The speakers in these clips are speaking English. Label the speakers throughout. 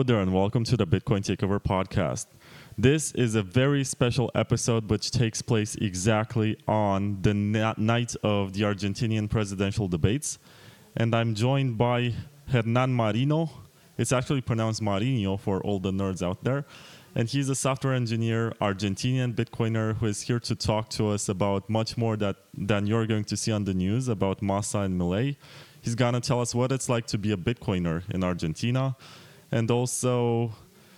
Speaker 1: Hello there, and welcome to the Bitcoin Takeover podcast. This is a very special episode which takes place exactly on the na- night of the Argentinian presidential debates. And I'm joined by Hernan Marino. It's actually pronounced Marino for all the nerds out there. And he's a software engineer, Argentinian Bitcoiner, who is here to talk to us about much more that, than you're going to see on the news about Massa and Milei. He's going to tell us what it's like to be a Bitcoiner in Argentina and also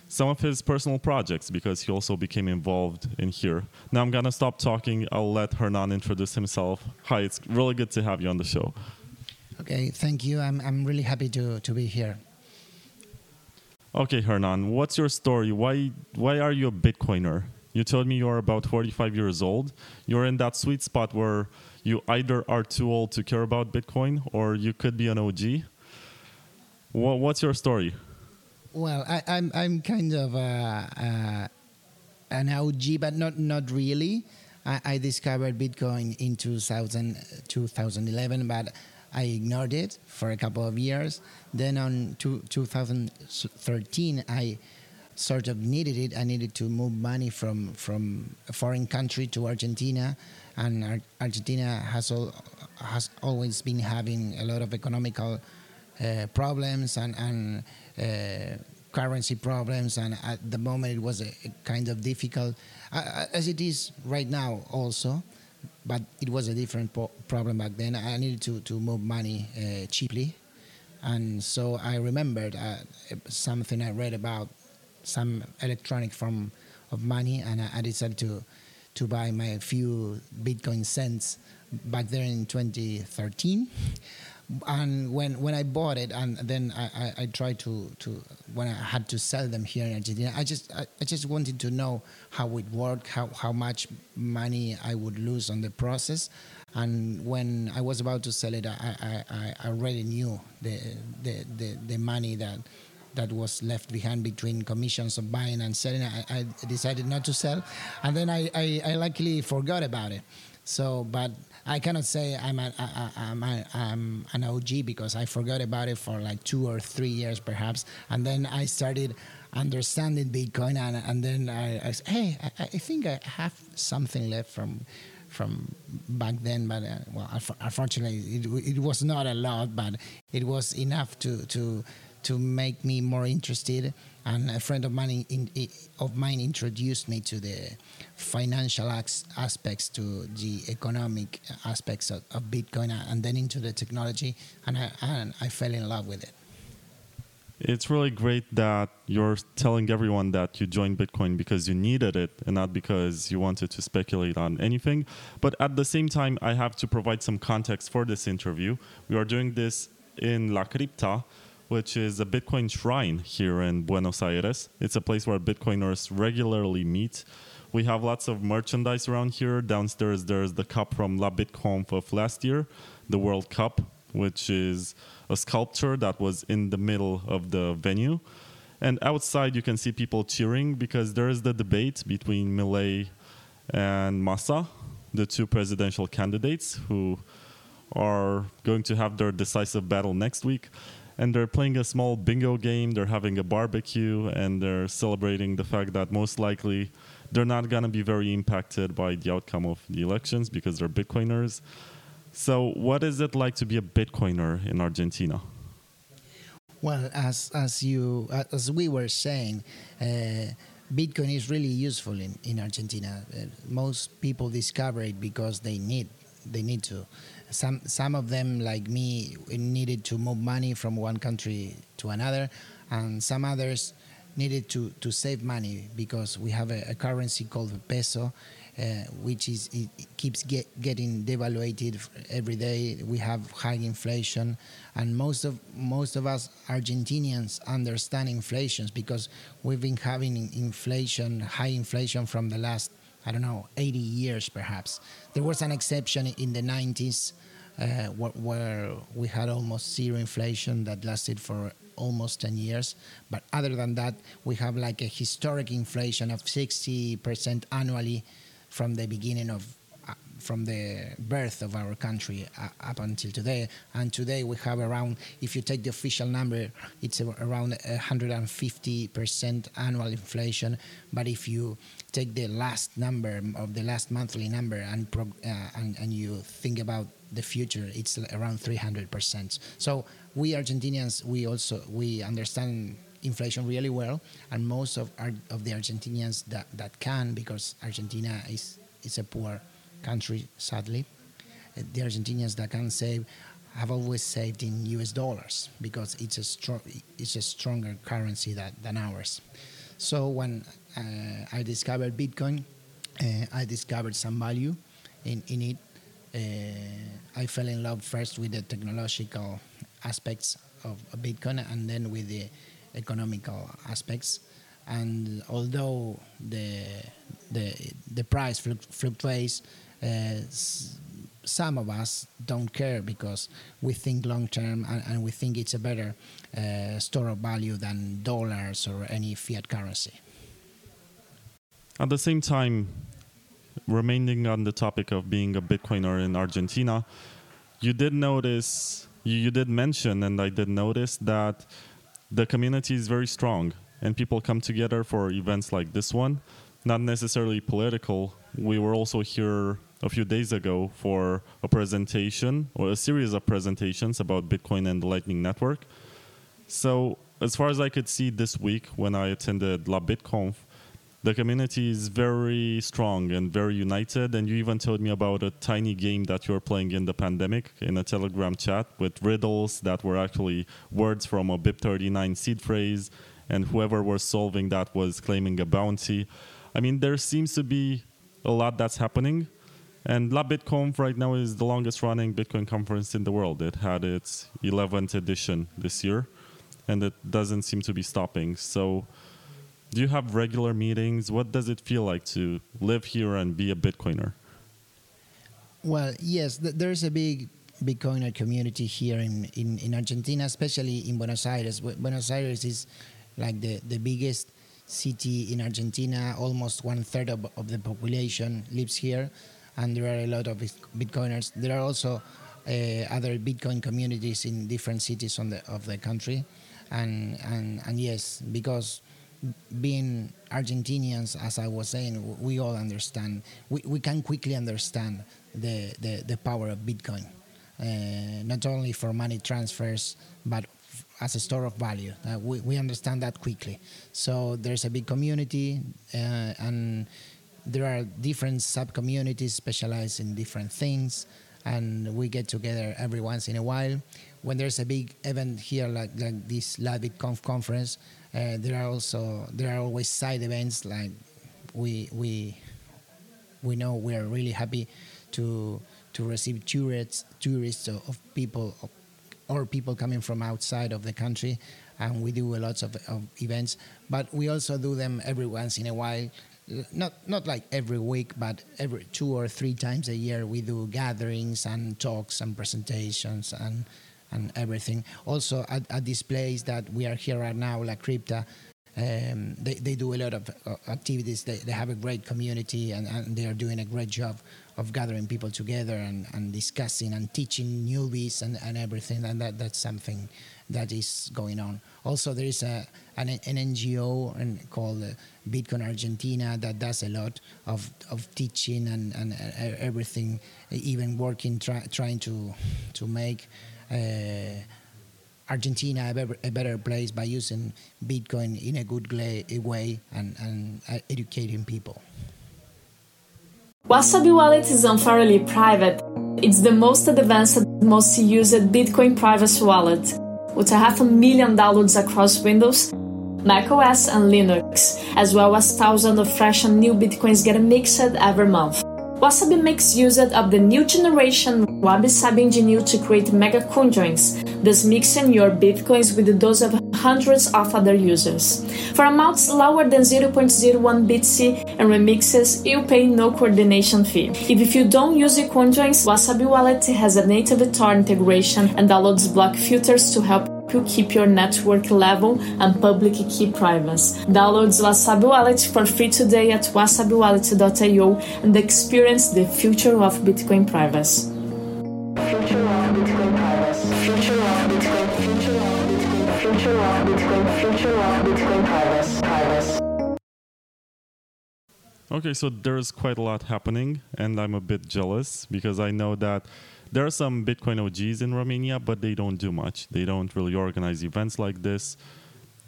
Speaker 1: some of his personal projects because he also became involved in here. Now I'm going to stop talking. I'll let Hernan introduce himself. Hi, it's really good to have you on the show.
Speaker 2: Okay, thank you. I'm, I'm really happy to, to be here.
Speaker 1: Okay, Hernan, what's your story? Why, why are you a Bitcoiner? You told me you're about 45 years old. You're in that sweet spot where you either are too old to care about Bitcoin or you could be an OG. What's your story?
Speaker 2: Well, I, am I'm, I'm kind of uh, uh, an OG, but not not really. I, I, discovered Bitcoin in 2000, 2011, but I ignored it for a couple of years. Then on two, 2013, I sort of needed it. I needed to move money from from a foreign country to Argentina, and Ar- Argentina has all, has always been having a lot of economical uh, problems and and uh, currency problems, and at the moment it was a, a kind of difficult, uh, as it is right now also. But it was a different po- problem back then. I needed to, to move money uh, cheaply, and so I remembered uh, something I read about some electronic form of money, and I, I decided to to buy my few Bitcoin cents back there in 2013 and when when I bought it, and then I, I, I, tried to, to when I had to sell them here in Argentina, I just I, I, just wanted to know how it worked, how how much money I would lose on the process, and when I was about to sell it, I I, I already knew the, the the the money that that was left behind between commissions of buying and selling. I, I decided not to sell, and then I, I, I luckily forgot about it. So, but I cannot say I'm, a, I'm, a, I'm an OG because I forgot about it for like two or three years perhaps, and then I started understanding Bitcoin, and, and then I, I said, hey, I, I, think I have something left from from back then, but uh, well, unfortunately, it, it was not a lot, but it was enough to to to make me more interested. And a friend of mine in, in, of mine introduced me to the financial aspects, to the economic aspects of, of, Bitcoin, uh, and then into the technology, and I, and I fell in love with it.
Speaker 1: It's really great that you're telling everyone that you joined Bitcoin because you needed it and not because you wanted to speculate on anything. But at the same time, I have to provide some context for this interview. We are doing this in La Crypta, which is a Bitcoin shrine here in Buenos Aires. It's a place where Bitcoiners regularly meet. We have lots of merchandise around here. Downstairs, there's the cup from La BitConf of last year, the World Cup, which is a sculpture that was in the middle of the venue. And outside, you can see people cheering because there is the debate between Milei and Massa, the two presidential candidates who are going to have their decisive battle next week and they're playing a small bingo game. They're having a barbecue, and they're celebrating the fact that most likely they're not going to be very impacted by the outcome of the elections because they're Bitcoiners. So, what is it like to be a Bitcoiner in Argentina?
Speaker 2: Well, as as you as we were saying. Uh, Bitcoin is really useful in, in Argentina. Uh, most people discover it because they need they need to some some of them like me needed to move money from one country to another and some others needed to, to save money because we have a, a currency called peso uh, which is it, keeps get, getting devaluated every day we have high inflation and most of most of us Argentinians understand inflations because we've been having inflation high inflation from the last I don't know, 80 years perhaps. There was an exception in the 90s uh, where, we had almost zero inflation that lasted for almost 10 years. But other than that, we have like a historic inflation of 60% annually from the beginning of uh, from the birth of our country uh, up until today. And today we have around, if you take the official number, it's around 150% annual inflation. But if you take the last number of the last monthly number and uh, and, and you think about the future, it's around 300%. So we Argentinians, we also we understand inflation really well, and most of our, of the Argentinians that, that can, because Argentina is is a poor country, sadly. The Argentinians that can save have always saved in U.S. dollars because it's a strong, it's a stronger currency that, than ours. So when uh, I discovered Bitcoin, uh, I discovered some value in in it. Uh, I fell in love first with the technological aspects of Bitcoin and then with the economical aspects. And although the the the price fluctuates, uh, some of us don't care because we think long term and, and, we think it's a better uh, store of value than dollars or any fiat currency.
Speaker 1: At the same time, remaining on the topic of being a Bitcoiner in Argentina, you did notice, you, you did mention, and I did notice that the community is very strong and people come together for events like this one, not necessarily political. We were also here a few days ago for a presentation or a series of presentations about Bitcoin and the Lightning Network. So, as far as I could see this week when I attended La BitConf, the community is very strong and very united. And you even told me about a tiny game that you're playing in the pandemic in a Telegram chat with riddles that were actually words from a BIP39 seed phrase. And whoever was solving that was claiming a bounty. I mean, there seems to be a lot that's happening. And La BitConf right now is the longest running Bitcoin conference in the world. It had its 11th edition this year, and it doesn't seem to be stopping. So, do you have regular meetings? What does it feel like to live here and be a Bitcoiner?
Speaker 2: Well, yes, th- there's a big Bitcoiner community here in, in, in Argentina, especially in Buenos Aires. Buenos Aires is like the, the biggest city in Argentina. Almost one third of, of the population lives here, and there are a lot of Bitcoiners. There are also uh, other Bitcoin communities in different cities on the, of the country. And, and, and yes, because being Argentinians, as I was saying, we all understand. We, we can quickly understand the, the, the power of Bitcoin, uh, not only for money transfers, but as a store of value. Uh, we, we understand that quickly. So there's a big community, uh, and there are different sub communities specialized in different things, and we get together every once in a while. When there's a big event here, like, like this La BitConf conference, uh, there are also there are always side events like we we we know we are really happy to to receive tourists tourists of, of people of, or people coming from outside of the country and we do a lot of, of events. But we also do them every once in a while. Not not like every week but every two or three times a year we do gatherings and talks and presentations and and everything. Also, at, at this place that we are here right now, La Crypta, um, they, they do a lot of uh, activities. They, they have a great community and, and they are doing a great job of gathering people together and, and discussing and teaching newbies and, and everything. And that, that's something that is going on. Also, there is a, an, an NGO and called uh, Bitcoin Argentina that does a lot of, of teaching and, and uh, everything, even working, try, trying to, to make Argentina a better, a better, place by using Bitcoin in a good way and, and uh, educating people.
Speaker 3: Wasabi Wallet is unfairly private. It's the most advanced, most used Bitcoin privacy wallet, with a half a million downloads across Windows, macOS, and Linux, as well as thousands of fresh and new Bitcoins get mixed every month. Wasabi makes use of the new generation WabiSabi engine to create mega coinjoins, thus mixing your bitcoins with those of hundreds of other users. For amounts lower than 0.01 BTC and remixes, you pay no coordination fee. If you don't use the coinjoins, Wasabi Wallet has a native Tor integration and downloads block filters to help you keep your network level and public key private. Download Wasabi Wallet for free today at wasabiwallet.io and experience the future of Bitcoin privacy.
Speaker 4: Future of Bitcoin privacy. Future of Bitcoin. Future of Bitcoin. Future of Bitcoin. Future of Bitcoin privacy. Privacy.
Speaker 1: Okay, so there's quite a lot happening, and I'm a bit jealous because I know that there are some Bitcoin OGs in Romania, but they don't do much. They don't really organize events like this.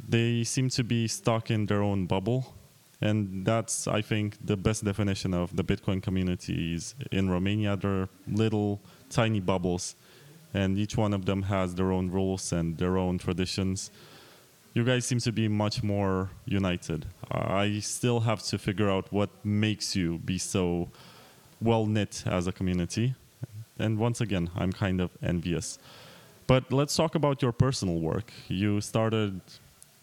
Speaker 1: They seem to be stuck in their own bubble. And that's, I think, the best definition of the Bitcoin communities in Romania. They're little, tiny bubbles, and each one of them has their own rules and their own traditions you guys seem to be much more united. I still have to figure out what makes you be so well knit as a community. And once again, I'm kind of envious. But let's talk about your personal work. You started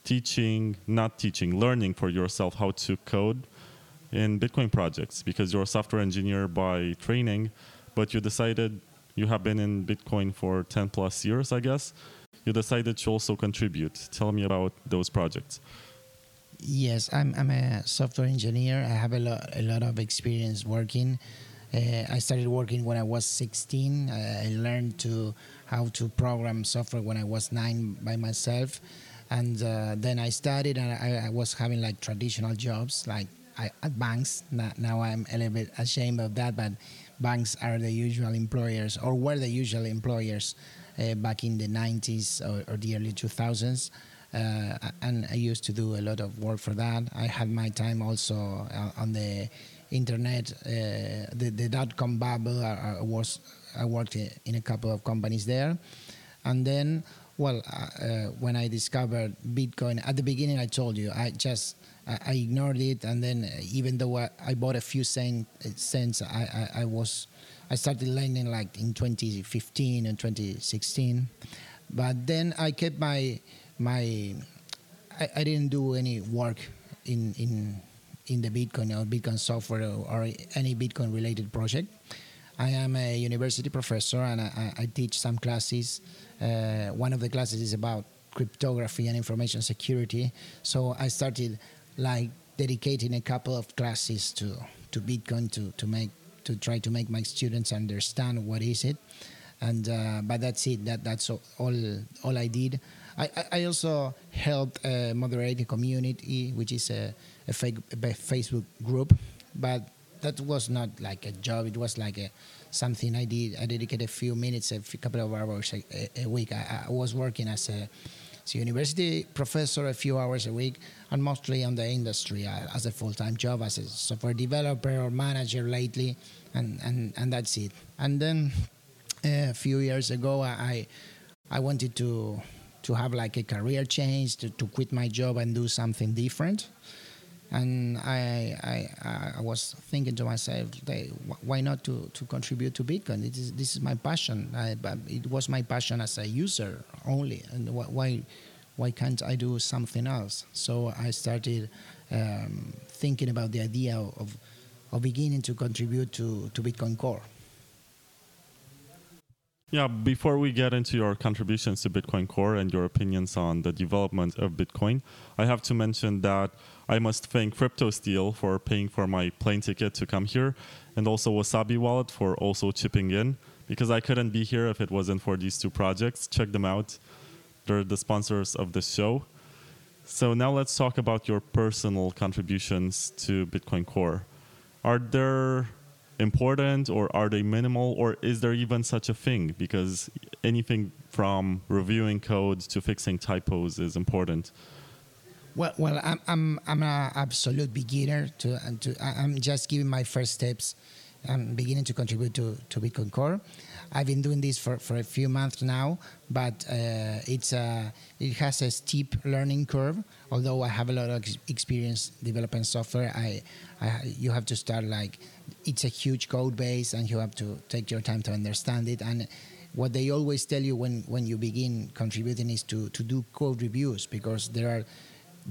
Speaker 1: teaching, not teaching, learning for yourself how to code in Bitcoin projects because you're a software engineer by training, but you decided you have been in Bitcoin for 10 plus years, I guess you decided to also contribute. Tell me about those projects.
Speaker 2: Yes, I'm, I'm a software engineer. I have a lot, a lot of experience working. Uh, I started working when I was 16. I, I learned to how to program software when I was nine by myself, and uh, then I studied and I, I, was having like traditional jobs like I, at banks. Now, now I'm a little bit ashamed of that, but banks are the usual employers or were the usual employers uh, back in the 90s or, or the early 2000s. Uh, and I used to do a lot of work for that. I had my time also uh, on the internet, uh, the, the dot com bubble. I, I, was I worked in a couple of companies there, and then well, uh, uh, when I discovered Bitcoin at the beginning, I told you I just I, ignored it, and then even though I, I bought a few cents, I, I, I was I started learning like in 2015 and 2016, but then I kept my my I, I didn't do any work in in in the Bitcoin or Bitcoin software or, any Bitcoin related project. I am a university professor and I, I teach some classes. Uh, one of the classes is about cryptography and information security. So I started like dedicating a couple of classes to, to Bitcoin to, to make to try to make my students understand what is it and uh, but that's it that that's all all i did i, I also helped uh, moderate a community which is a, a, fake, a facebook group but that was not like a job. It was like a something i did i dedicated a few minutes a couple of hours a, a week. I, I was working as a so university professor a few hours a week, and mostly on the industry uh, as a full-time job as a software developer or manager lately, and and and that's it. And then uh, a few years ago, I I wanted to to have like a career change to, to quit my job and do something different and I, I, I was thinking to myself, hey, why not to, to contribute to Bitcoin? This is, this is my passion. I, it was my passion as a user only, and why, why can't I do something else? So I started um, thinking about the idea of, of beginning to contribute to, to Bitcoin Core.
Speaker 1: Yeah, before we get into your contributions to Bitcoin Core and your opinions on the development of Bitcoin, I have to mention that I must thank CryptoSteel for paying for my plane ticket to come here, and also Wasabi Wallet for also chipping in, because I couldn't be here if it wasn't for these two projects. Check them out, they're the sponsors of the show. So now let's talk about your personal contributions to Bitcoin Core. Are there important or are they minimal or is there even such a thing? Because anything from reviewing code to fixing typos is important.
Speaker 2: Well well i'm i'm i'm an absolute beginner to, to i'm just giving my first steps. I'm beginning to contribute to to bitcoin core. I've been doing this for, for a few months now, but uh, it's a, it has a steep learning curve. Although I have a lot of experience developing software, I, I you have to start like it's a huge code base, and you have to take your time to understand it. And what they always tell you when, when you begin contributing is to, to do code reviews because there are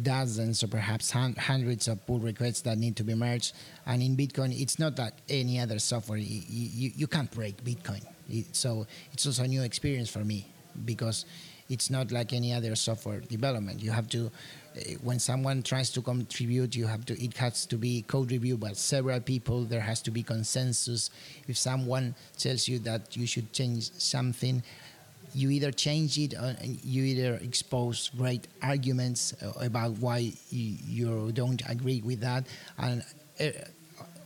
Speaker 2: dozens or perhaps hundreds of pull requests that need to be merged. And in Bitcoin, it's not like any other software. You, you, you can't break Bitcoin. It, so it's also a new experience for me because it's not like any other software development. You have to, uh, when someone tries to contribute, you have to. It has to be code review by several people. There has to be consensus. If someone tells you that you should change something, you either change it or you either expose great arguments uh, about why you, don't agree with that and uh,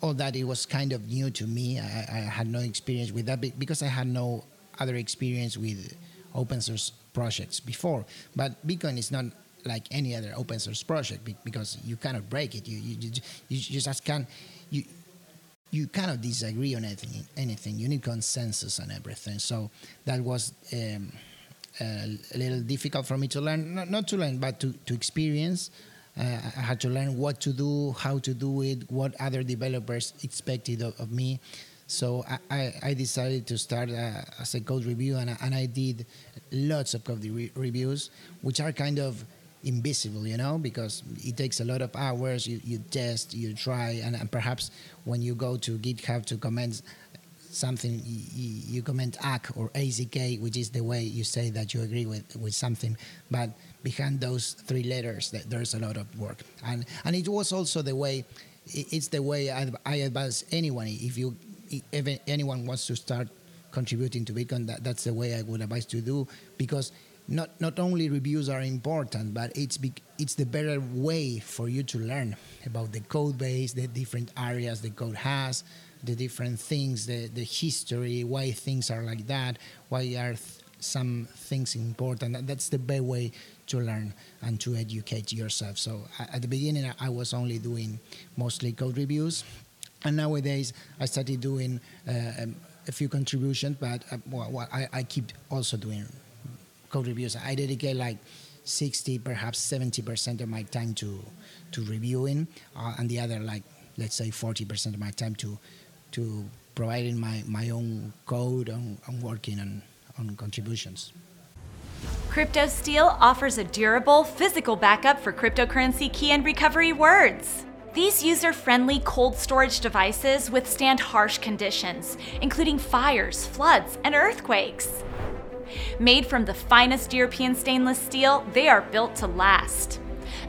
Speaker 2: all that it was kind of new to me I had no experience with that because i had no other experience with open source projects before but bitcoin is not like any other open source project because you cannot break it you, you, you, just can't you, you cannot disagree on anything. Anything you need consensus on everything. So that was um, a, a little difficult for me to learn. Not, not to learn, but to to experience. Uh, I had to learn what to do, how to do it, what other developers expected of, of me. So I, I, decided to start uh, as a code review, and, I- and I did lots of code re- reviews, which are kind of invisible, you know, because it takes a lot of hours. You, you test, you try, and, and perhaps when you go to GitHub to comment something, you, you comment ACK or AZK, which is the way you say that you agree with, with something. But behind those three letters, there's a lot of work. And, and it was also the way, it's the way I, I advise anyone. If you, if anyone wants to start contributing to Bitcoin, that, that's the way I would advise to do because not not only reviews are important, but it's bec it's the better way for you to learn about the code base, the different areas the code has, the different things, the the history, why things are like that, why are th some things important. That- That's the best way to learn and to educate yourself. So at the beginning, I was only doing mostly code reviews, and nowadays I started doing uh, um, a few contributions, but uh, well, I, I keep also doing code reviews. I dedicate like 60, perhaps 70% of my time to to reviewing, uh, and the other like let's say 40% of my time to to providing my, my own code and, and working on, on contributions.
Speaker 5: CryptoSteel offers a durable, physical backup for cryptocurrency key and recovery words. These user friendly cold storage devices withstand harsh conditions, including fires, floods, and earthquakes. Made from the finest European stainless steel, they are built to last.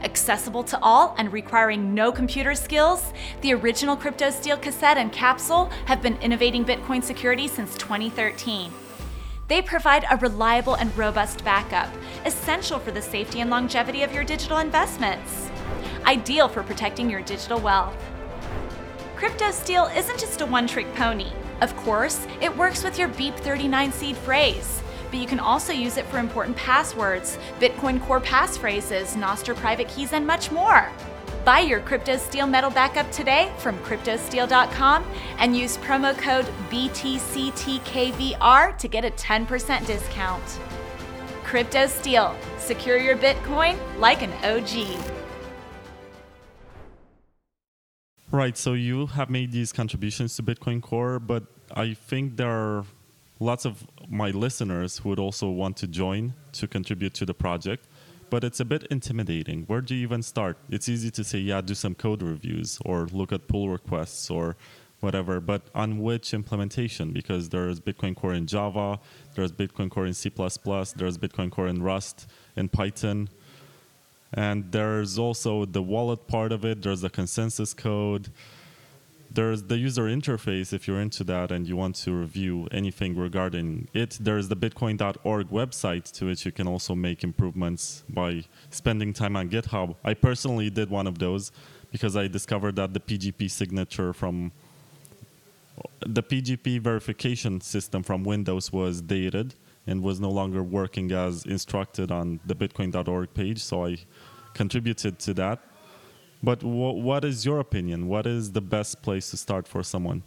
Speaker 5: Accessible to all and requiring no computer skills, the original CryptoSteel cassette and capsule have been innovating Bitcoin security since 2013. They provide a reliable and robust backup, essential for the safety and longevity of your digital investments. Ideal for protecting your digital wealth. CryptoSteel isn't just a one trick pony. Of course, it works with your BIP39 seed phrase, but you can also use it for important passwords, Bitcoin core passphrases, Nostr private keys, and much more. Buy your CryptoSteel metal backup today from cryptosteel.com and use promo code BTCTKVR to get a 10% discount. CryptoSteel, secure your Bitcoin like an OG.
Speaker 1: Right. So you have made these contributions to Bitcoin Core, but I think there are lots of my listeners who would also want to join to contribute to the project. But it's a bit intimidating. Where do you even start? It's easy to say, yeah, do some code reviews or look at pull requests or whatever, but on which implementation? Because there's Bitcoin Core in Java, there's Bitcoin Core in C, there's Bitcoin Core in Rust, in Python. And there's also the wallet part of it, there's the consensus code, there's the user interface if you're into that and you want to review anything regarding it. There's the bitcoin.org website to which you can also make improvements by spending time on GitHub. I personally did one of those because I discovered that the PGP signature from the PGP verification system from Windows was dated and was no longer working as instructed on the bitcoin.org page. So I contributed to that. But wh- what is your opinion? What is the best place to start for someone?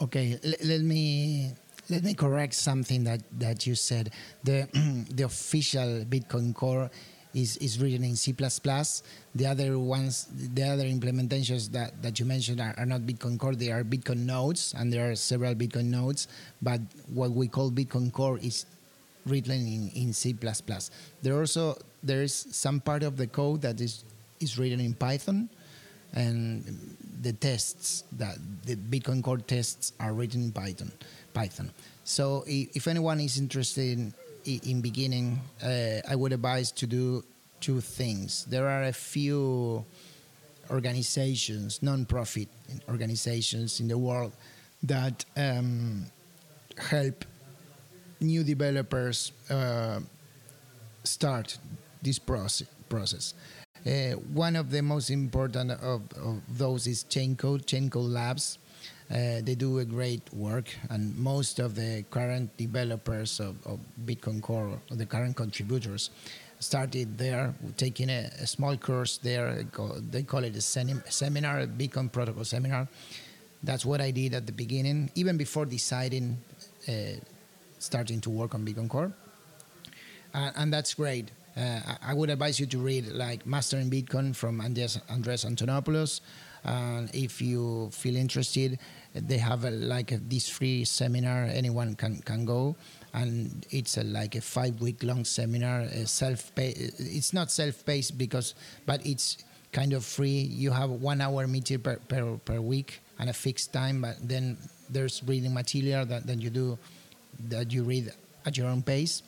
Speaker 2: Okay, l- let me let me correct something that, that you said. The the official Bitcoin Core is, is written in C++. The other ones, the other implementations that, that you mentioned are, are not Bitcoin Core. They are Bitcoin nodes, and there are several Bitcoin nodes. But what we call Bitcoin Core is written in, in C++. There also there's some part of the code that is is written in Python, and the tests that the Bitcoin Core tests are written in Python. Python. So if anyone is interested in in beginning, uh, I would advise to do two things. There are a few organizations, non-profit organizations in the world that um, help new developers uh, start this process. process. Uh, one of the most important of, of those is Chaincode, Chaincode Labs. Uh, they do a great work, and most of the current developers of, of Bitcoin Core, or the current contributors, started there, taking a, a small course there. They call, it a seminar, a Bitcoin Protocol seminar. That's what I did at the beginning, even before deciding, uh, starting to work on Bitcoin Core. Uh, and that's great. Uh, I- I would advise you to read like Mastering Bitcoin from Andreas, Andreas Antonopoulos. And if you feel interested, they have a, like a, this free seminar. Anyone can, can go, and it's a, like a five week long seminar. Self pay. It's not self paced because, but it's kind of free. You have one hour meeting per, per, per week and a fixed time. But then there's reading material that, that you do that you read at your own pace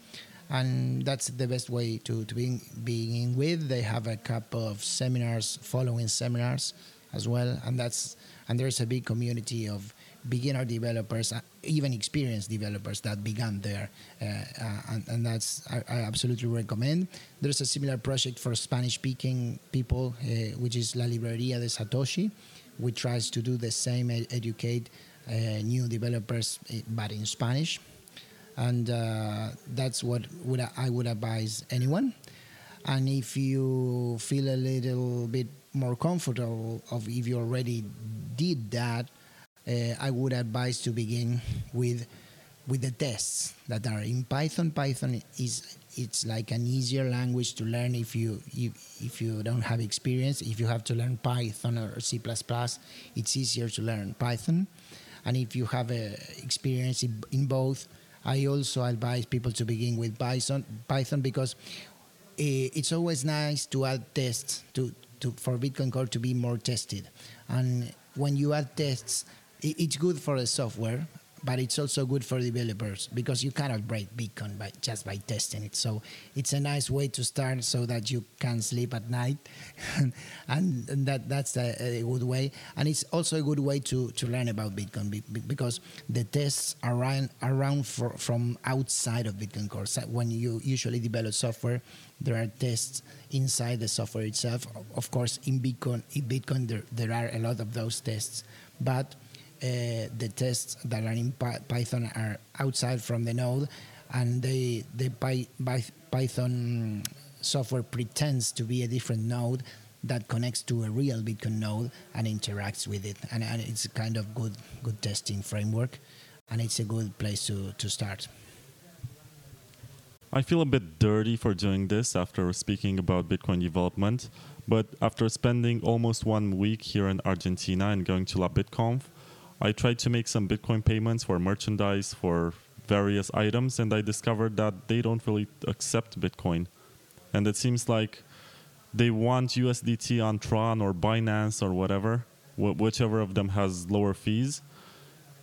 Speaker 2: and that's the best way to, to be being with they have a couple of seminars following seminars as well. And that's and there's a big community of beginner developers uh, even experienced developers that began there. Uh, uh, and, and that's I, I absolutely recommend. There's a similar project for spanish speaking people uh, which is la librería de satoshi. Which tries to do the same ed- educate uh, new developers uh, but in spanish. And that's what would I, I would advise anyone. And if you feel a little bit more comfortable, of if you already did that, uh, I would advise to begin with with the tests that are in Python. Python is it's like an easier language to learn if you if, if you don't have experience. If you have to learn Python or C++, it's easier to learn Python. And if you have a experience in, in both, I also advise people to begin with Python, Python because eh, it's always nice to add tests to, to for Bitcoin Core to be more tested. And when you add tests, it's good for the software, but it's also good for developers because you cannot break Bitcoin by just by testing it. So it's a nice way to start so that you can sleep at night, and, and that that's a, a good way. And it's also a good way to, to learn about Bitcoin be- be- because the tests are around around for, from outside of Bitcoin Core. So when you usually develop software, there are tests inside the software itself. Of course, in Bitcoin, in Bitcoin there, there are a lot of those tests, but uh, the tests that are in Python are outside from the node, and they the Py- Py- Python software pretends to be a different node that connects to a real Bitcoin node and interacts with it, and, and it's a kind of good good testing framework, and it's a good place to to start.
Speaker 1: I feel a bit dirty for doing this after speaking about Bitcoin development, but after spending almost one week here in Argentina and going to La BitConf, I tried to make some Bitcoin payments for merchandise for various items, and I discovered that they don't really accept Bitcoin. And it seems like they want USDT on Tron or Binance or whatever, wh- whichever of them has lower fees.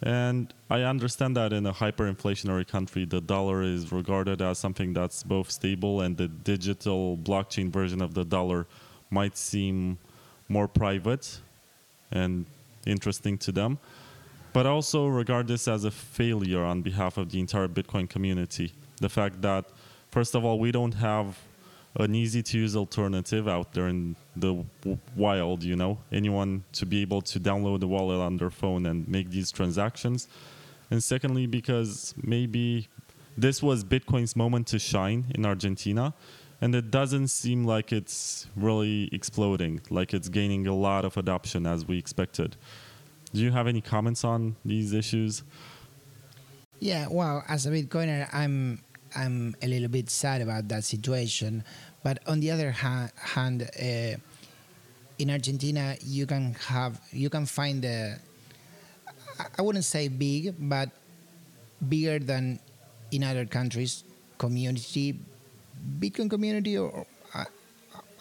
Speaker 1: And I understand that in a hyperinflationary country, the dollar is regarded as something that's both stable and the digital blockchain version of the dollar might seem more private and interesting to them. But also regard this as a failure on behalf of the entire Bitcoin community. The fact that, first of all, we don't have an easy to use alternative out there in the w- wild, you know, anyone to be able to download the wallet on their phone and make these transactions. And secondly, because maybe this was Bitcoin's moment to shine in Argentina, and it doesn't seem like it's really exploding, like it's gaining a lot of adoption as we expected. Do you have any comments on these issues?
Speaker 2: Yeah, well, as a Bitcoiner, I'm I'm a little bit sad about that situation, but on the other ha- hand, uh, in Argentina, you can have you can find the I- I wouldn't say big, but bigger than in other countries community, Bitcoin community, or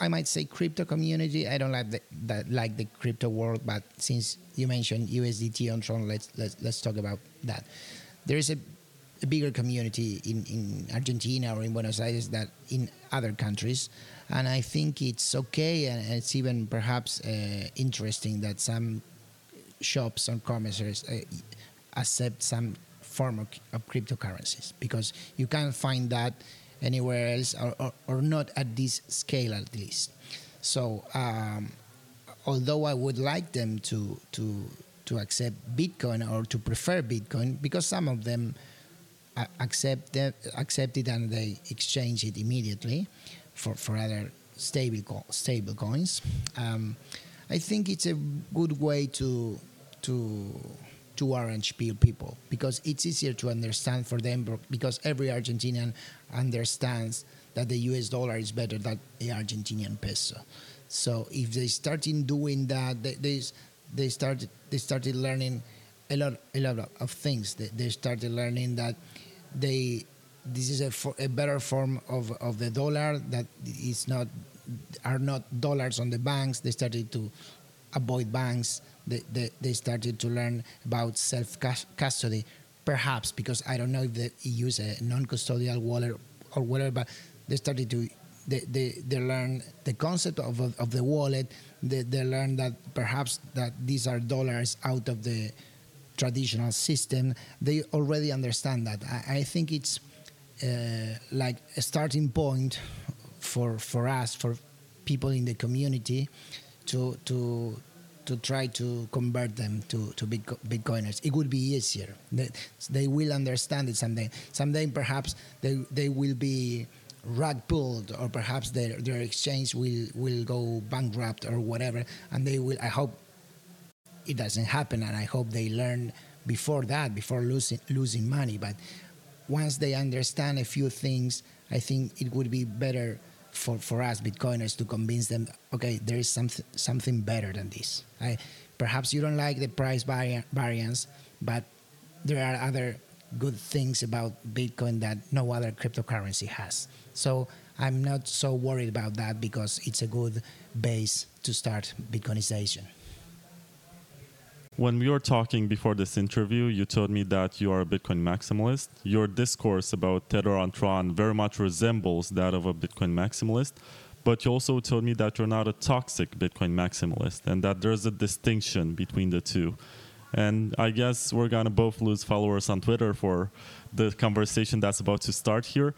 Speaker 2: I, might say crypto community. I don't like the, that like the crypto world, but since you mentioned USDT on Tron, let's let's let's talk about that. There is a a bigger community in, in Argentina or in Buenos Aires than in other countries. And I think it's okay and it's even perhaps uh, interesting that some shops or commerces uh, accept some form of, of cryptocurrencies because you can't find that anywhere else or, or, or not at this scale at least. So um, although I would like them to to to accept Bitcoin or to prefer Bitcoin because some of them accept that, accept it and they exchange it immediately for, for other stable co- stable coins. Um, I think it's a good way to to to orange peel people because it's easier to understand for them because every Argentinian understands that the US dollar is better than the Argentinian peso. So if they started doing that, they they, they started they started learning a lot a lot of things. They, they started learning that they this is a, for, a better form of, of the dollar that is not are not dollars on the banks. They started to avoid banks. They, they, they started to learn about self custody, perhaps because I don't know if they use a non-custodial wallet or whatever, but they started to they, they, they learn the concept of, of, of the wallet. They, they learn that perhaps that these are dollars out of the traditional system. They already understand that. I, I think it's uh, like a starting point for for us, for people in the community, to to to try to convert them to to Bitcoiners. It would be easier. They, they will understand it someday. Someday, perhaps they they will be rug pulled, or perhaps their their exchange will will go bankrupt or whatever, and they will. I hope it doesn't happen, and I hope they learn before that, before losing losing money. But once they understand a few things, I think it would be better for, for us Bitcoiners to convince them, okay, there is something something better than this. I, perhaps you don't like the price vari- variance, but there are other good things about Bitcoin that no other cryptocurrency has. So I'm not so worried about that because it's a good base to start Bitcoinization.
Speaker 1: When we were talking before this interview, you told me that you are a Bitcoin maximalist. Your discourse about Tether on Tron very much resembles that of a Bitcoin maximalist. But you also told me that you're not a toxic Bitcoin maximalist and that there's a distinction between the two. And I guess we're going to both lose followers on Twitter for the conversation that's about to start here.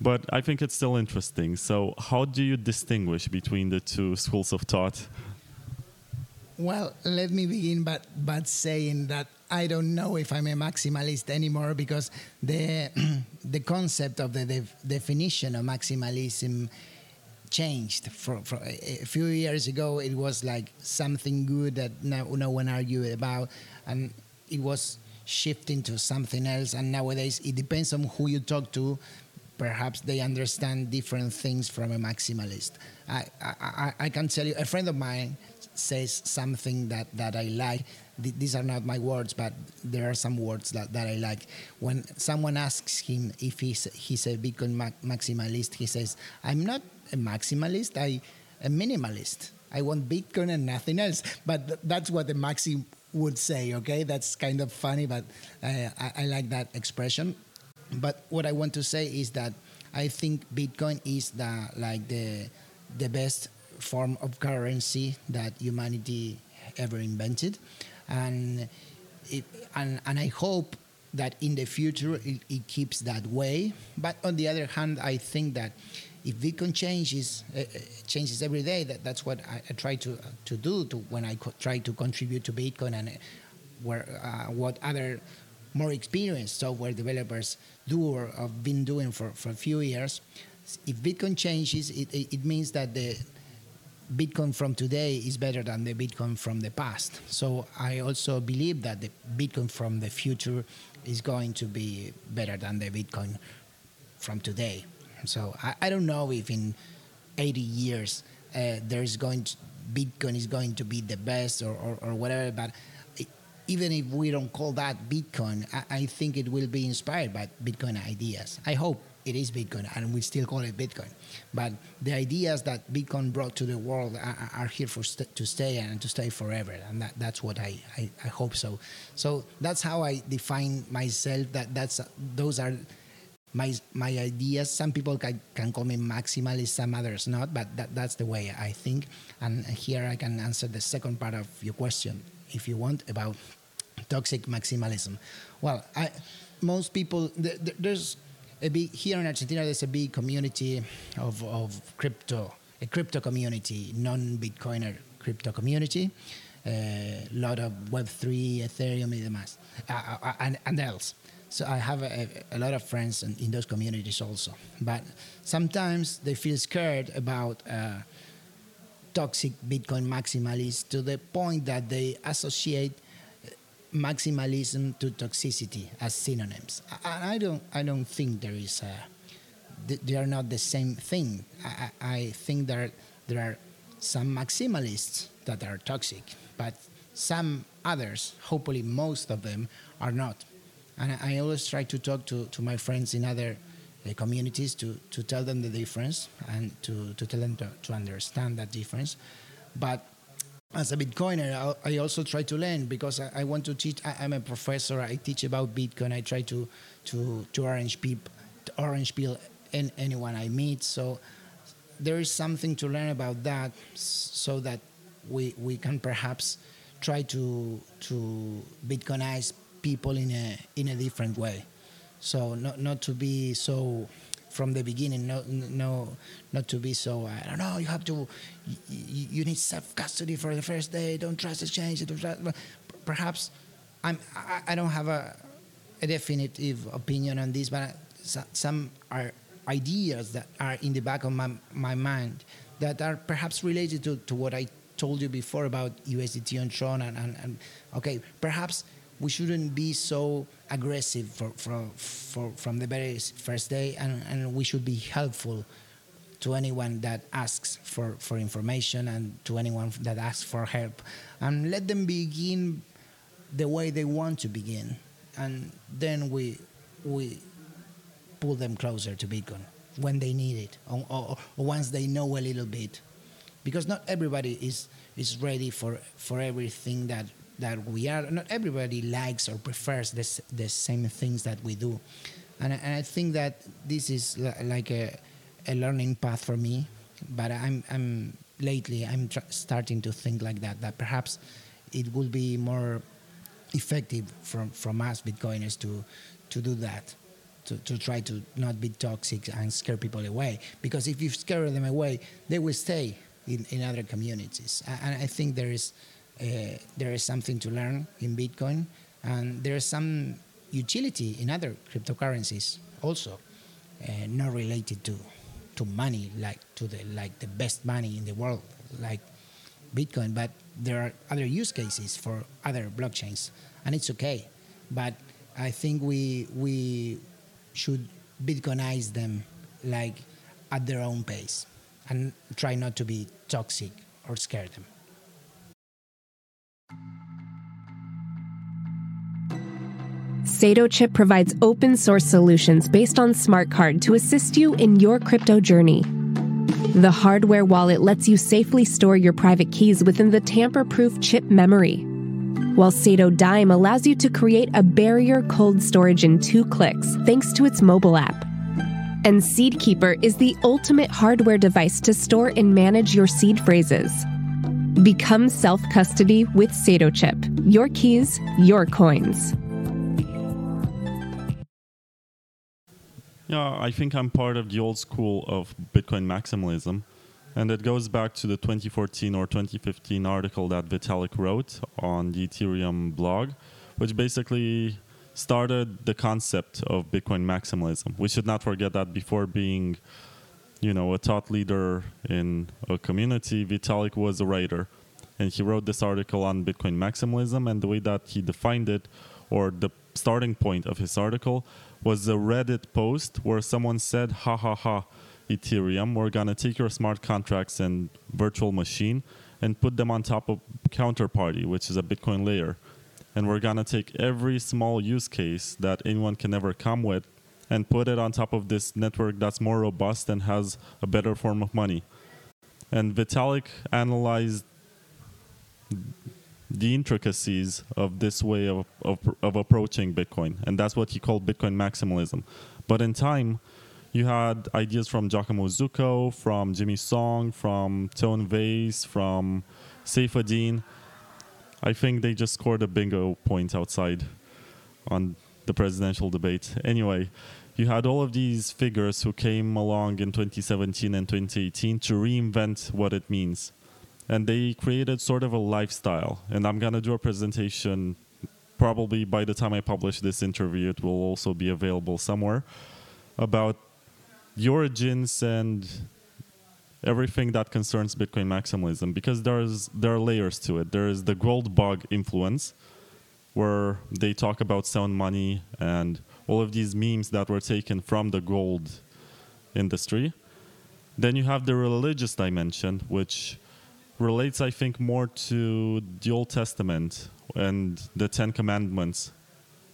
Speaker 1: But I think it's still interesting. So, how do you distinguish between the two schools of thought?
Speaker 2: Well, let me begin by, by saying that I don't know if I'm a maximalist anymore because the the concept of the def- definition of maximalism changed. For, for a, few years ago, it was like something good that no, no one argued about, and it was shifting to something else. And nowadays, it depends on who you talk to. Perhaps they understand different things from a maximalist. I, I, I can tell you, a friend of mine says something that, that I like. Th- these are not my words, but there are some words that, that I like. When someone asks him if he's, he's a Bitcoin ma- maximalist, he says, I'm not a maximalist, I a minimalist. I want Bitcoin and nothing else. But th- that's what the maxi would say, okay? That's kind of funny, but uh, I, I like that expression. But what I want to say is that I think Bitcoin is the like the the best form of currency that humanity ever invented, and it, and and I hope that in the future it, it, keeps that way. But on the other hand, I think that if Bitcoin changes uh, changes every day, that, that's what I, I try to to do to when I try to contribute to Bitcoin and uh, where uh, what other more experienced software developers do or have been doing for, for a few years. If Bitcoin changes, it, it, it means that the Bitcoin from today is better than the Bitcoin from the past. So I also believe that the Bitcoin from the future is going to be better than the Bitcoin from today. So I, I don't know if in 80 years uh, there's going to, Bitcoin is going to be the best or, or, or whatever, but even if we don't call that Bitcoin, I, I think it will be inspired by Bitcoin ideas. I hope it is Bitcoin, and we still call it Bitcoin. But the ideas that Bitcoin brought to the world are, are here for st- to stay and to stay forever, and that, that's what I, I, I hope so. So that's how I define myself. That that's those are my my ideas. Some people can, can call me maximalist, some others not, but that, that's the way I think. And here I can answer the second part of your question, if you want, about toxic maximalism. Well, I, most people th- th- there's a big here in Argentina. There's a big community of, of crypto, a crypto community, non-Bitcoiner crypto community. A lot of Web three, Ethereum, and demás, uh, uh, and, and else. So I have a, a lot of friends in, in, those communities also. But sometimes they feel scared about uh, toxic Bitcoin maximalists to the point that they associate maximalism to toxicity as synonyms. And I don't, I don't think there is a, they are not the same thing. I, I think there, there are some maximalists that are toxic, but some others, hopefully most of them, are not. And I always try to talk to, to my friends in other uh, communities to, to tell them the difference and to, to tell them to, to understand that difference. But as a Bitcoiner, I also try to learn because I, want to teach. I, am a professor. I teach about Bitcoin. I try to to to orange people, to orange peel in anyone I meet. So there is something to learn about that, so that we we can perhaps try to to Bitcoinize people in a in a different way. So not not to be so from the beginning. No, no, not to be so. I don't know. You have to. You, you need self custody for the first day. Don't trust exchange. Trust, perhaps, I'm. I, I don't have a, a definitive opinion on this, but some are ideas that are in the back of my my mind that are perhaps related to, to what I told you before about USDT and Tron and, and, and okay, perhaps we shouldn't be so aggressive for, for, for, from the very first day, and, and we should be helpful to anyone that asks for, for information and to anyone that asks for help. And let them begin the way they want to begin. And then we, we pull them closer to Bitcoin when they need it or, or, or once they know a little bit. Because not everybody is, is ready for, for everything that that we are. Not everybody likes or prefers this, the same things that we do, and, and I think that this is like a, a learning path for me. But I'm, I'm lately I'm starting to think like that. That perhaps it will be more effective from from us Bitcoiners to to do that. To, to try to not be toxic and scare people away because if you scare them away they will stay in, in other communities and I think there is uh, there is something to learn in Bitcoin, and there is some utility in other cryptocurrencies also, uh, not related to to money like to the like the best money in the world like Bitcoin, but there are other use cases for other blockchains, and it's okay. But I think we we should Bitcoinize them like at their own pace, and try not to be toxic or scare them.
Speaker 6: Sato provides open source solutions based on smart card to assist you in your crypto journey. The hardware wallet lets you safely store your private keys within the tamper proof chip memory, while Satodime allows you to create a barrier cold storage in two clicks thanks to its mobile app. And Seedkeeper is the ultimate hardware device to store and manage your seed phrases. Become self custody with Satochip. Your keys, your coins.
Speaker 1: Yeah, I think I'm part of the old school of Bitcoin maximalism. And it goes back to the 2014 or 2015 article that Vitalik wrote on the Ethereum blog, which basically started the concept of Bitcoin maximalism. We should not forget that before being, you know, a thought leader in a community, Vitalik was a writer. And he wrote this article on Bitcoin maximalism and the way that he defined it, or the starting point of his article, was a Reddit post where someone said, ha ha ha, Ethereum, we're going to take your smart contracts and virtual machine and put them on top of Counterparty, which is a Bitcoin layer. And we're going to take every small use case that anyone can ever come with and put it on top of this network that's more robust and has a better form of money. And Vitalik analyzed the intricacies of this way of, of, of approaching Bitcoin. And that's what he called Bitcoin maximalism. But in time, you had ideas from Giacomo Zucco, from Jimmy Song, from Tone Vays, from Saifedean. I think they just scored a bingo point outside on the presidential debate. Anyway, you had all of these figures who came along in 2017 and 2018 to reinvent what it means. And they created sort of a lifestyle. And I'm going to do a presentation probably by the time I publish this interview, it will also be available somewhere about the origins and everything that concerns Bitcoin maximalism because there's there are layers to it. There is the gold bug influence, where they talk about sound money and all of these memes that were taken from the gold industry. Then you have the religious dimension, which relates, I think, more to the Old Testament and the Ten Commandments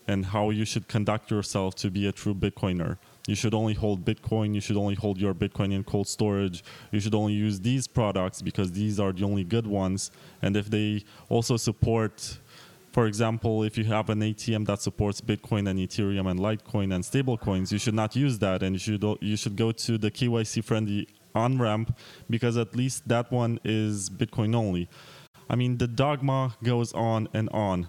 Speaker 1: and how you should conduct yourself to be a true Bitcoiner. You should only hold Bitcoin. You should only hold your Bitcoin in cold storage. You should only use these products because these are the only good ones. And if they also support, for example, if you have an ATM that supports Bitcoin and Ethereum and Litecoin and stablecoins, you should not use that, and you should you should go to the KYC friendly on ramp because at least that one is Bitcoin only. I mean, the dogma goes on and on.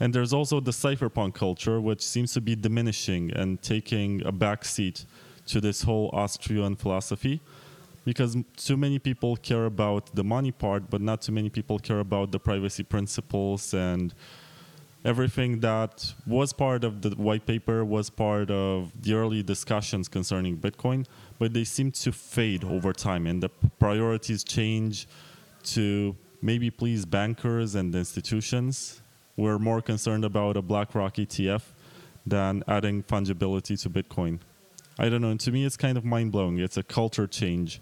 Speaker 1: And there's also the cypherpunk culture, which seems to be diminishing and taking a backseat to this whole Austrian philosophy because too many people care about the money part, but not too many people care about the privacy principles and everything that was part of the white paper, was part of the early discussions concerning Bitcoin, but they seem to fade over time and the priorities change to maybe please bankers and institutions we're more concerned about a BlackRock ETF than adding fungibility to Bitcoin. I don't know. And to me, it's kind of mind blowing. It's a culture change.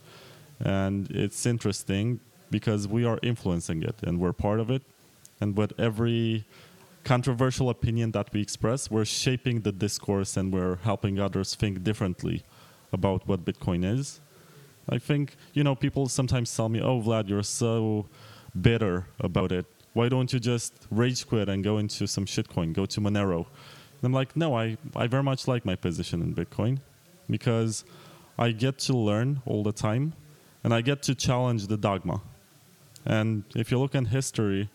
Speaker 1: And it's interesting because we are influencing it and we're part of it. And with every controversial opinion that we express, we're shaping the discourse and we're helping others think differently about what Bitcoin is. I think, you know, people sometimes tell me, oh, Vlad, you're so bitter about it why don't you just rage quit and go into some shitcoin, go to Monero? And I'm like, no, I, I very much like my position in Bitcoin because I get to learn all the time and I get to challenge the dogma. And if you look in history,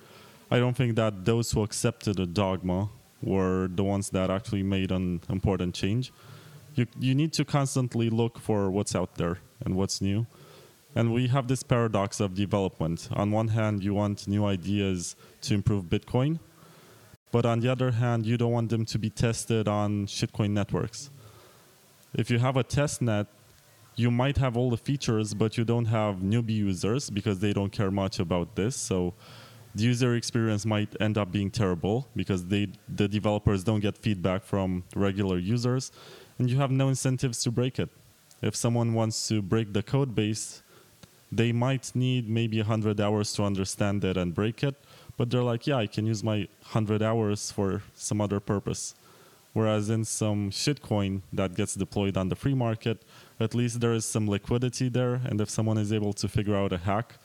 Speaker 1: I don't think that those who accepted a dogma were the ones that actually made an important change. You, you need to constantly look for what's out there and what's new. And we have this paradox of development. On one hand, you want new ideas to improve Bitcoin, but on the other hand, you don't want them to be tested on shitcoin networks. If you have a test net, you might have all the features, but you don't have newbie users because they don't care much about this. So the user experience might end up being terrible because they, the developers don't get feedback from regular users, and you have no incentives to break it. If someone wants to break the code base, they might need maybe 100 hours to understand it and break it, but they're like, yeah, I can use my 100 hours for some other purpose. Whereas in some shitcoin that gets deployed on the free market, at least there is some liquidity there, and if someone is able to figure out a hack,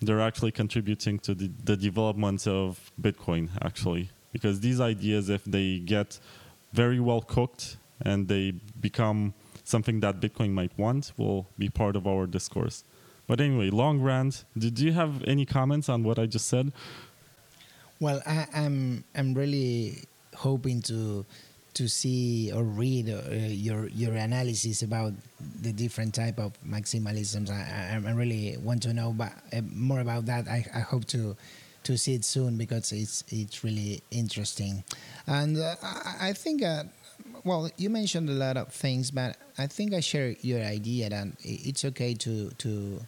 Speaker 1: they're actually contributing to the, the development of Bitcoin, actually. Because these ideas, if they get very well cooked and they become something that Bitcoin might want, will be part of our discourse. But anyway, long rant. Did you have any comments on what I just said?
Speaker 2: Well, I, I'm, I'm really hoping to to see or read uh, your your analysis about the different type of maximalisms. I, I, really want to know uh, more about that. I, I hope to to see it soon because it's it's really interesting. And uh, I, I, think, uh, well, you mentioned a lot of things, but I think I share your idea that it's okay to to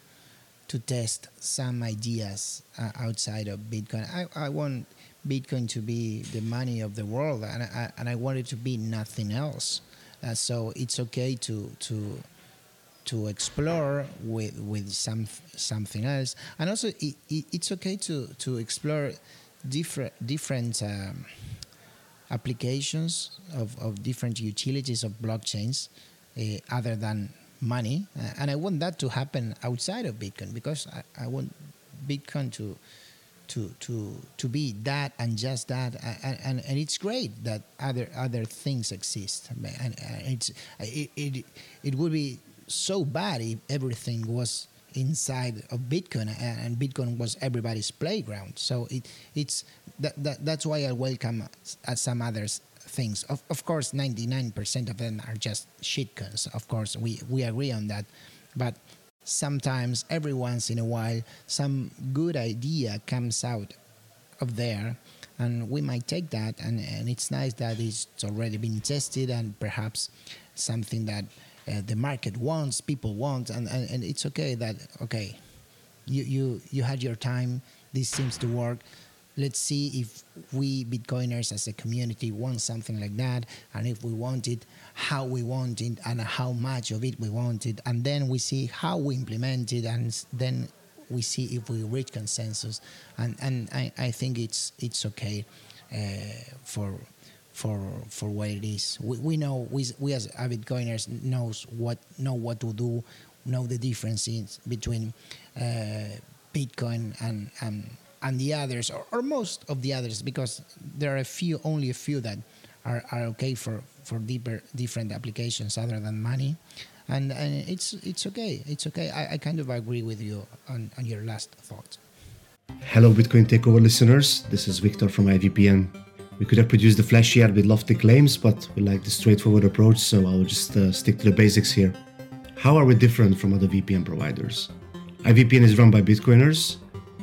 Speaker 2: to test some ideas uh, outside of Bitcoin. I, I want Bitcoin to be the money of the world, and I, and I want it to be nothing else. Uh, so it's okay to to to explore with with some something else, and also it, it, it's okay to to explore different different um, applications of, of different utilities of blockchains uh, other than money. Uh, and I want that to happen outside of Bitcoin because I, I want Bitcoin to to to to be that and just that and, and, and it's great that other other things exist and, it's it, it it would be so bad if everything was inside of bitcoin and bitcoin was everybody's playground so it it's that, that that's why i welcome some others things. Of, of course 99% of them are just shitcoins of course we we agree on that. But sometimes every once in a while some good idea comes out of there and we might take that and, and it's nice that it's already been tested and perhaps something that uh, the market wants people want and, and, and it's okay that okay you, you you had your time this seems to work let's see if we Bitcoiners as a community want something like that, and if we want it, how we want it, and how much of it we want it, and then we see how we implement it, and then we see if we reach consensus, and and I, I think it's it's okay uh, for for for what it is. We, we know we, we as Bitcoiners knows what know what to do, know the differences between uh, Bitcoin and and and the others, or, or, most of the others, because there are a few, only a few that are, are okay for, for deeper, different applications other than money. And, and it's, it's okay. It's okay. I, I kind of agree with you on, on your last thought.
Speaker 7: Hello, Bitcoin Takeover listeners. This is Victor from IVPN. We could have produced the flashy ad with lofty claims, but we like the straightforward approach, so I'll just uh, stick to the basics here. How are we different from other VPN providers? IVPN is run by Bitcoiners,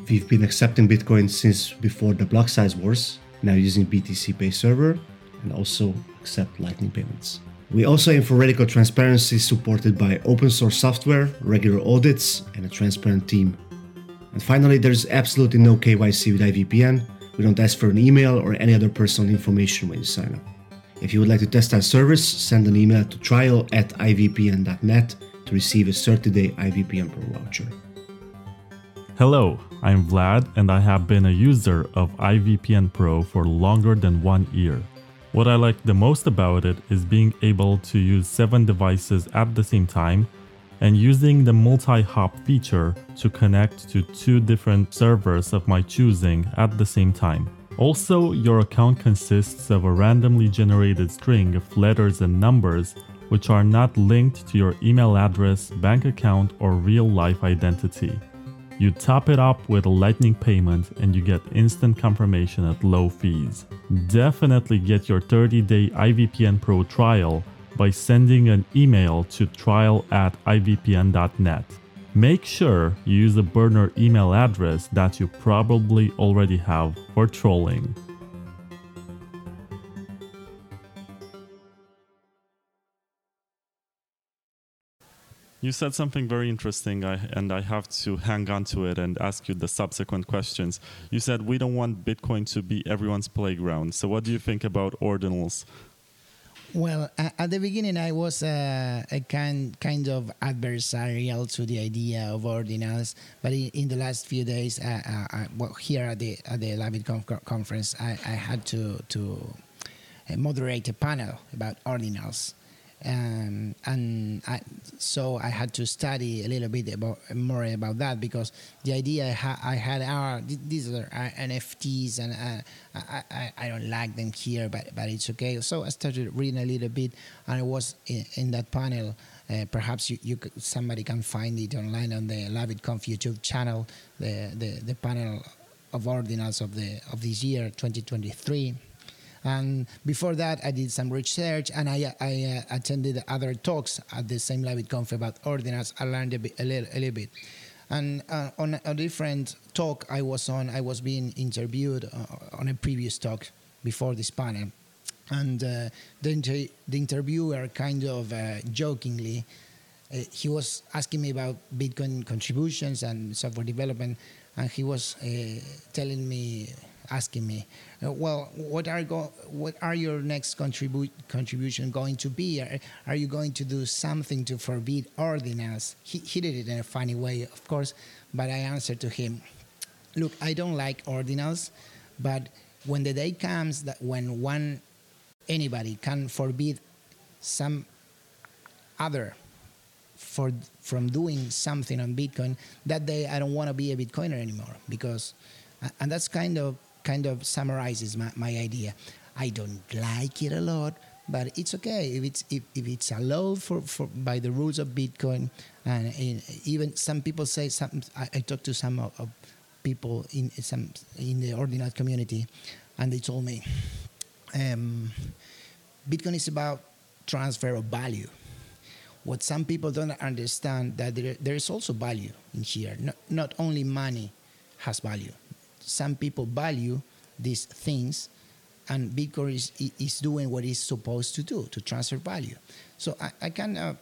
Speaker 7: We've been accepting Bitcoin since before the block size wars, now using BTCPay Server, and also accept Lightning payments. We also aim for radical transparency supported by open source software, regular audits, and a transparent team. And finally, there's absolutely no KYC with IVPN. We don't ask for an email or any other personal information when you sign up. If you would like to test our service, send an email to trial at ivpn.net to receive a 30 day IVPN Pro voucher.
Speaker 1: Hello, I'm Vlad and I have been a user of IVPN Pro for longer than one year. What I like the most about it is being able to use 7 devices at the same time and using the multi-hop feature to connect to two different servers of my choosing at the same time. Also, your account consists of a randomly generated string of letters and numbers which are not linked to your email address, bank account, or real life identity. You top it up with a lightning payment and you get instant confirmation at low fees. Definitely get your 30 day IVPN Pro trial by sending an email to trial at ivpn.net. Make sure you use a burner email address that you probably already have for trolling. You said something very interesting, I, and I have to hang on to it and ask you the subsequent questions. You said we don't want Bitcoin to be everyone's playground. So, what do you think about ordinals?
Speaker 2: Well, at the beginning, I was uh, a kind kind of adversarial to the idea of ordinals, but in, in the last few days, uh, uh, I, well, here at the at the Labit conference, I, I had to to uh, moderate a panel about ordinals um, and I, so I had to study a little bit about more about that because the idea I, ha- I had are these are NFTs and uh, I, I, I, don't like them here, but but it's okay. So I started reading a little bit, and I was in, in that panel. Uh, perhaps you, you could, somebody can find it online on the La BitConf YouTube channel, the, the, the panel of ordinals of the of this year 2023 and before that, I did some research and I, I uh, attended other talks at the same La BitConf about ordinals. I learned a, bit, a, little, a little bit. And uh, on a different talk I was on, I was being interviewed uh, on a previous talk before this panel. And uh, the, inter- the interviewer kind of uh, jokingly, uh, he was asking me about Bitcoin contributions and software development, and he was telling me asking me, uh, well, what are go- what are your next contribu- contribution going to be? Are, are, you going to do something to forbid ordinals? He, he did it in a funny way, of course, but I answered to him, look, I don't like ordinals, but when the day comes that when one anybody can forbid some other for from doing something on Bitcoin, that day I don't want to be a Bitcoiner anymore because, and that's kind of kind of summarizes my, my idea. I don't like it a lot, but it's okay if it's if, if it's allowed for, for by the rules of Bitcoin, and in, even some people say some. I, I talked to some of, of people in some in the Ordinal community, and they told me, um, Bitcoin is about transfer of value what some people don't understand that there, there is also value in here. Not, not only money has value. Some people value these things, and Bitcoin is, is doing what it's supposed to do to transfer value. So I, I kind of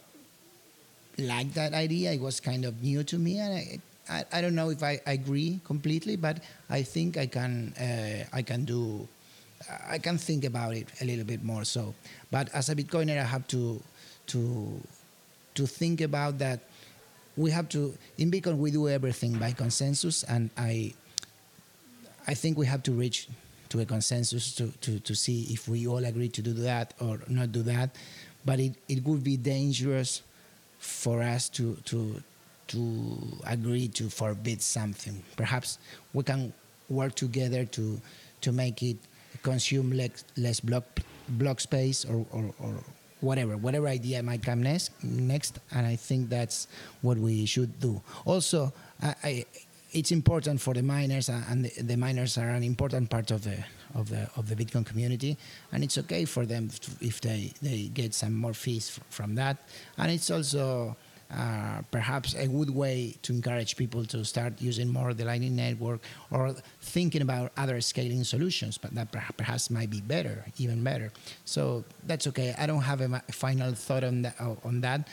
Speaker 2: like that idea. It was kind of new to me, and I, I, I don't know if I agree completely, but I think I can uh, I can do I can think about it a little bit more. So, but as a Bitcoiner, I have to to to think about that we have to in Bitcoin we do everything by consensus and I I think we have to reach to a consensus to, to, to see if we all agree to do that or not do that. But it, it would be dangerous for us to to to agree to forbid something. Perhaps we can work together to to make it consume less, less block block space or, or, or whatever, whatever idea might come next, next, and I think that's what we should do. Also, I, I, it's important for the miners, and the, the, miners are an important part of the of the of the Bitcoin community, and it's okay for them if they they get some more fees from that, and it's also uh, perhaps a good way to encourage people to start using more the Lightning Network or thinking about other scaling solutions, but that perhaps might be better, even better. So that's okay. I don't have a final thought on that, on that,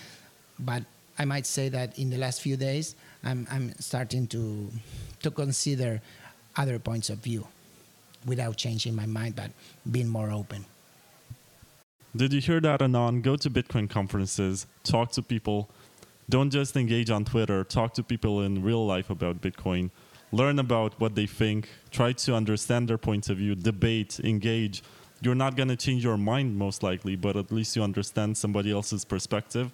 Speaker 2: but I might say that in the last few days, I'm, I'm starting to to consider other points of view without changing my mind, but being more open.
Speaker 1: Did you hear that, Anon? Go to Bitcoin conferences, talk to people don't just engage on Twitter, talk to people in real life about Bitcoin, learn about what they think, try to understand their points of view, debate, engage. You're not going to change your mind most likely, but at least you understand somebody else's perspective,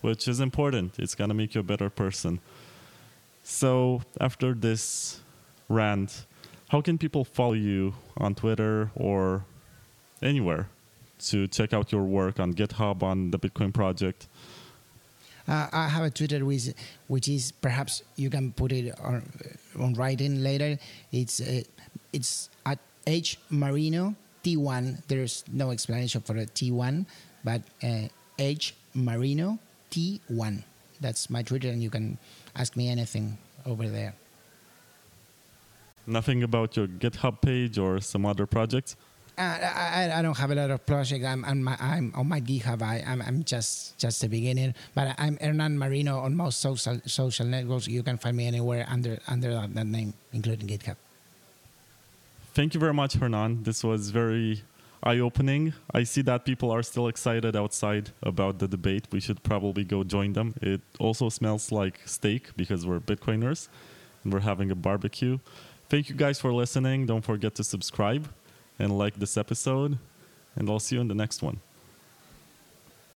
Speaker 1: which is important. It's going to make you a better person. So, after this rant, how can people follow you on Twitter or anywhere to check out your work on GitHub, on the Bitcoin project?
Speaker 2: Uh, I have a Twitter which, which is perhaps you can put it on, on writing later. It's uh, it's at H Marino T1. There's no explanation for a T1, but uh, H Marino T1. That's my Twitter, and you can ask me anything over there.
Speaker 1: Nothing about your GitHub page or some other projects?
Speaker 2: Uh, I, I don't have a lot of projects. I'm, I'm, I'm on my GitHub. I, I'm, I'm just just a beginner, but I'm Hernán Marino on most social social networks. You can find me anywhere under under that, that name, including GitHub.
Speaker 1: Thank you very much, Hernan. This was very eye-opening. I see that people are still excited outside about the debate. We should probably go join them. It also smells like steak because we're Bitcoiners and we're having a barbecue. Thank you guys for listening. Don't forget to subscribe and like this episode. And I'll see you in the next one.